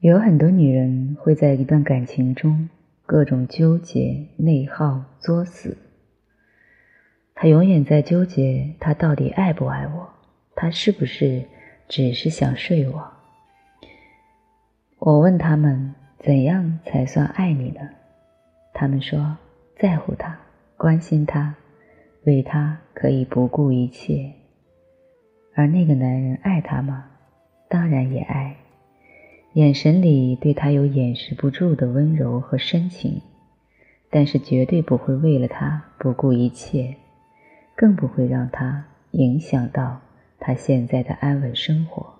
有很多女人会在一段感情中各种纠结、内耗、作死。她永远在纠结，他到底爱不爱我？他是不是只是想睡我？我问他们，怎样才算爱你呢？他们说，在乎他，关心他，为他可以不顾一切。而那个男人爱她吗？当然也爱，眼神里对她有掩饰不住的温柔和深情，但是绝对不会为了他不顾一切，更不会让他影响到他现在的安稳生活。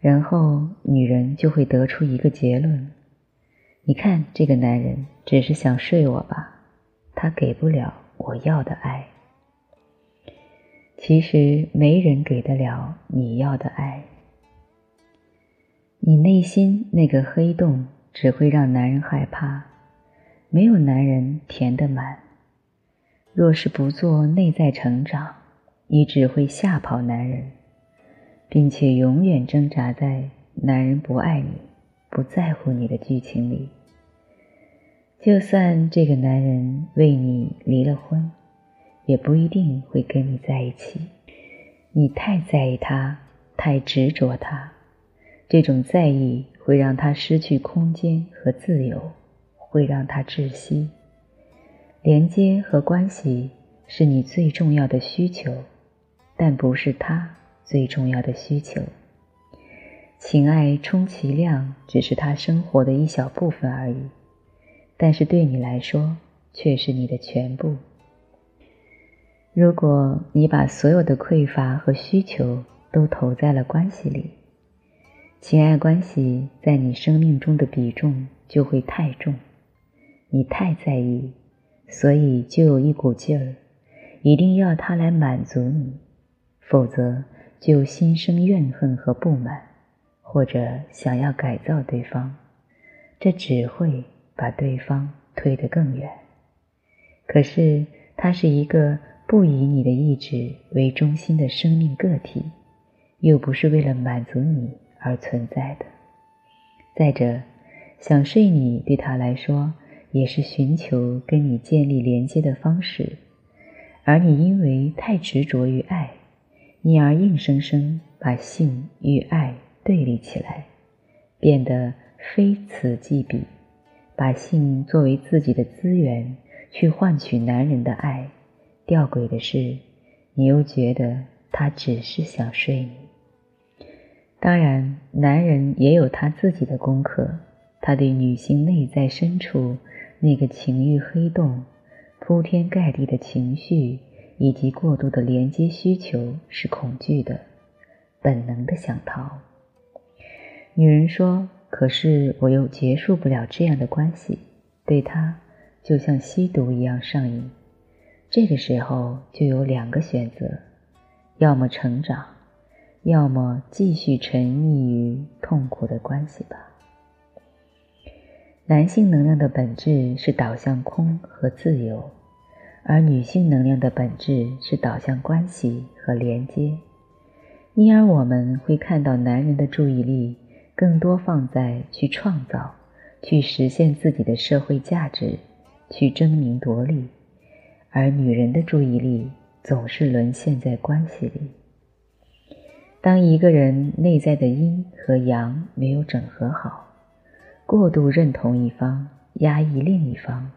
然后，女人就会得出一个结论：你看，这个男人只是想睡我吧，他给不了我要的爱。其实，没人给得了你要的爱。你内心那个黑洞只会让男人害怕，没有男人填得满。若是不做内在成长，你只会吓跑男人。并且永远挣扎在男人不爱你、不在乎你的剧情里。就算这个男人为你离了婚，也不一定会跟你在一起。你太在意他，太执着他，这种在意会让他失去空间和自由，会让他窒息。连接和关系是你最重要的需求，但不是他。最重要的需求，情爱充其量只是他生活的一小部分而已，但是对你来说却是你的全部。如果你把所有的匮乏和需求都投在了关系里，情爱关系在你生命中的比重就会太重。你太在意，所以就有一股劲儿，一定要他来满足你，否则。就心生怨恨和不满，或者想要改造对方，这只会把对方推得更远。可是，他是一个不以你的意志为中心的生命个体，又不是为了满足你而存在的。再者，想睡你对他来说也是寻求跟你建立连接的方式，而你因为太执着于爱。因而硬生生把性与爱对立起来，变得非此即彼，把性作为自己的资源去换取男人的爱。吊诡的是，你又觉得他只是想睡你。当然，男人也有他自己的功课，他对女性内在深处那个情欲黑洞，铺天盖地的情绪。以及过度的连接需求是恐惧的，本能的想逃。女人说：“可是我又结束不了这样的关系，对他就像吸毒一样上瘾。”这个时候就有两个选择：要么成长，要么继续沉溺于痛苦的关系吧。男性能量的本质是导向空和自由。而女性能量的本质是导向关系和连接，因而我们会看到男人的注意力更多放在去创造、去实现自己的社会价值、去争名夺利，而女人的注意力总是沦陷在关系里。当一个人内在的阴和阳没有整合好，过度认同一方，压抑另一方。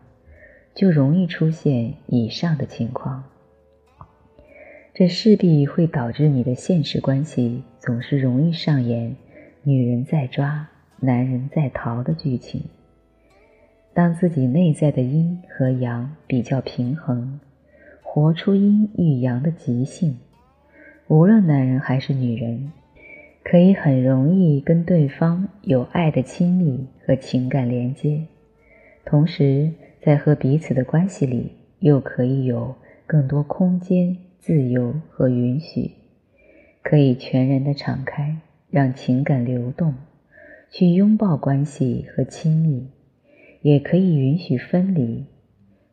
就容易出现以上的情况，这势必会导致你的现实关系总是容易上演女人在抓、男人在逃的剧情。当自己内在的阴和阳比较平衡，活出阴与阳的极性，无论男人还是女人，可以很容易跟对方有爱的亲密和情感连接，同时。在和彼此的关系里，又可以有更多空间、自由和允许，可以全然的敞开，让情感流动，去拥抱关系和亲密，也可以允许分离。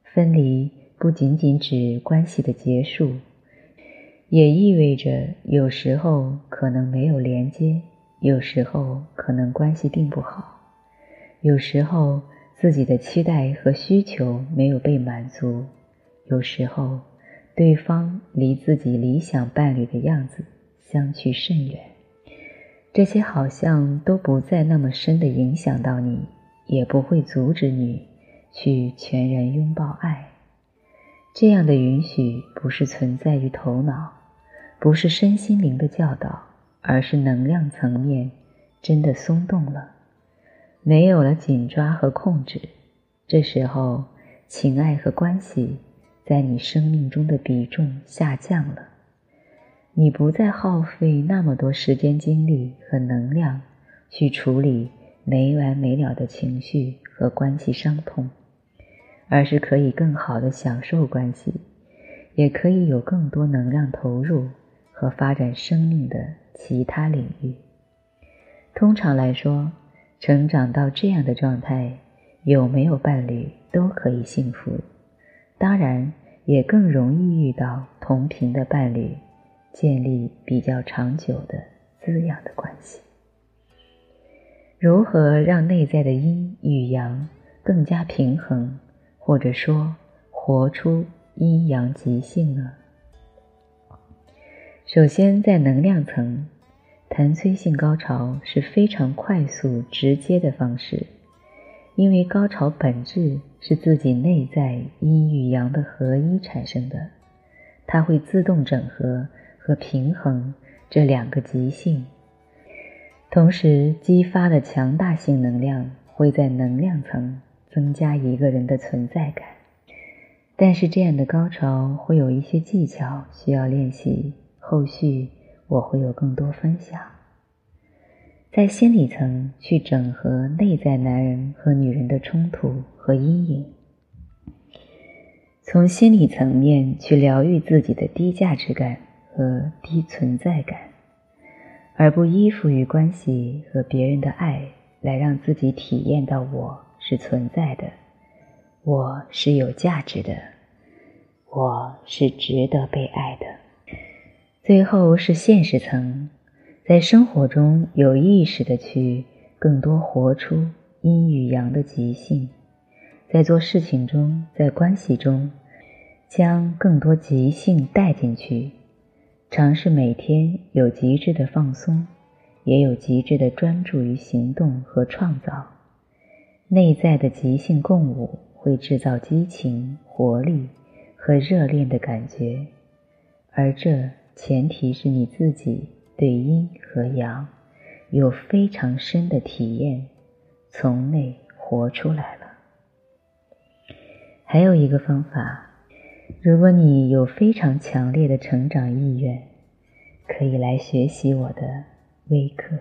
分离不仅仅指关系的结束，也意味着有时候可能没有连接，有时候可能关系并不好，有时候自己的期待和需求没有被满足，有时候对方离自己理想伴侣的样子相去甚远，这些好像都不再那么深的影响到你，也不会阻止你去全然拥抱爱。这样的允许不是存在于头脑，不是身心灵的教导，而是能量层面真的松动了，没有了紧抓和控制。这时候，情爱和关系在你生命中的比重下降了，你不再耗费那么多时间、精力和能量去处理没完没了的情绪和关系伤痛。而是可以更好的享受关系，也可以有更多能量投入和发展生命的其他领域。通常来说，成长到这样的状态，有没有伴侣都可以幸福，当然也更容易遇到同频的伴侣，建立比较长久的滋养的关系。如何让内在的阴与阳更加平衡？或者说，活出阴阳极性呢？首先，在能量层，弹催性高潮是非常快速、直接的方式，因为高潮本质是自己内在阴与阳的合一产生的，它会自动整合和平衡这两个极性，同时激发的强大性能量会在能量层。增加一个人的存在感，但是这样的高潮会有一些技巧需要练习，后续我会有更多分享。在心理层去整合内在男人和女人的冲突和阴影，从心理层面去疗愈自己的低价值感和低存在感，而不依附于关系和别人的爱来让自己体验到我。是存在的，我是有价值的，我是值得被爱的。最后是现实层，在生活中有意识的去更多活出阴与阳的极性，在做事情中，在关系中，将更多极性带进去，尝试每天有极致的放松，也有极致的专注于行动和创造。内在的即兴共舞会制造激情、活力和热恋的感觉，而这前提是你自己对阴和阳有非常深的体验，从内活出来了。还有一个方法，如果你有非常强烈的成长意愿，可以来学习我的微课。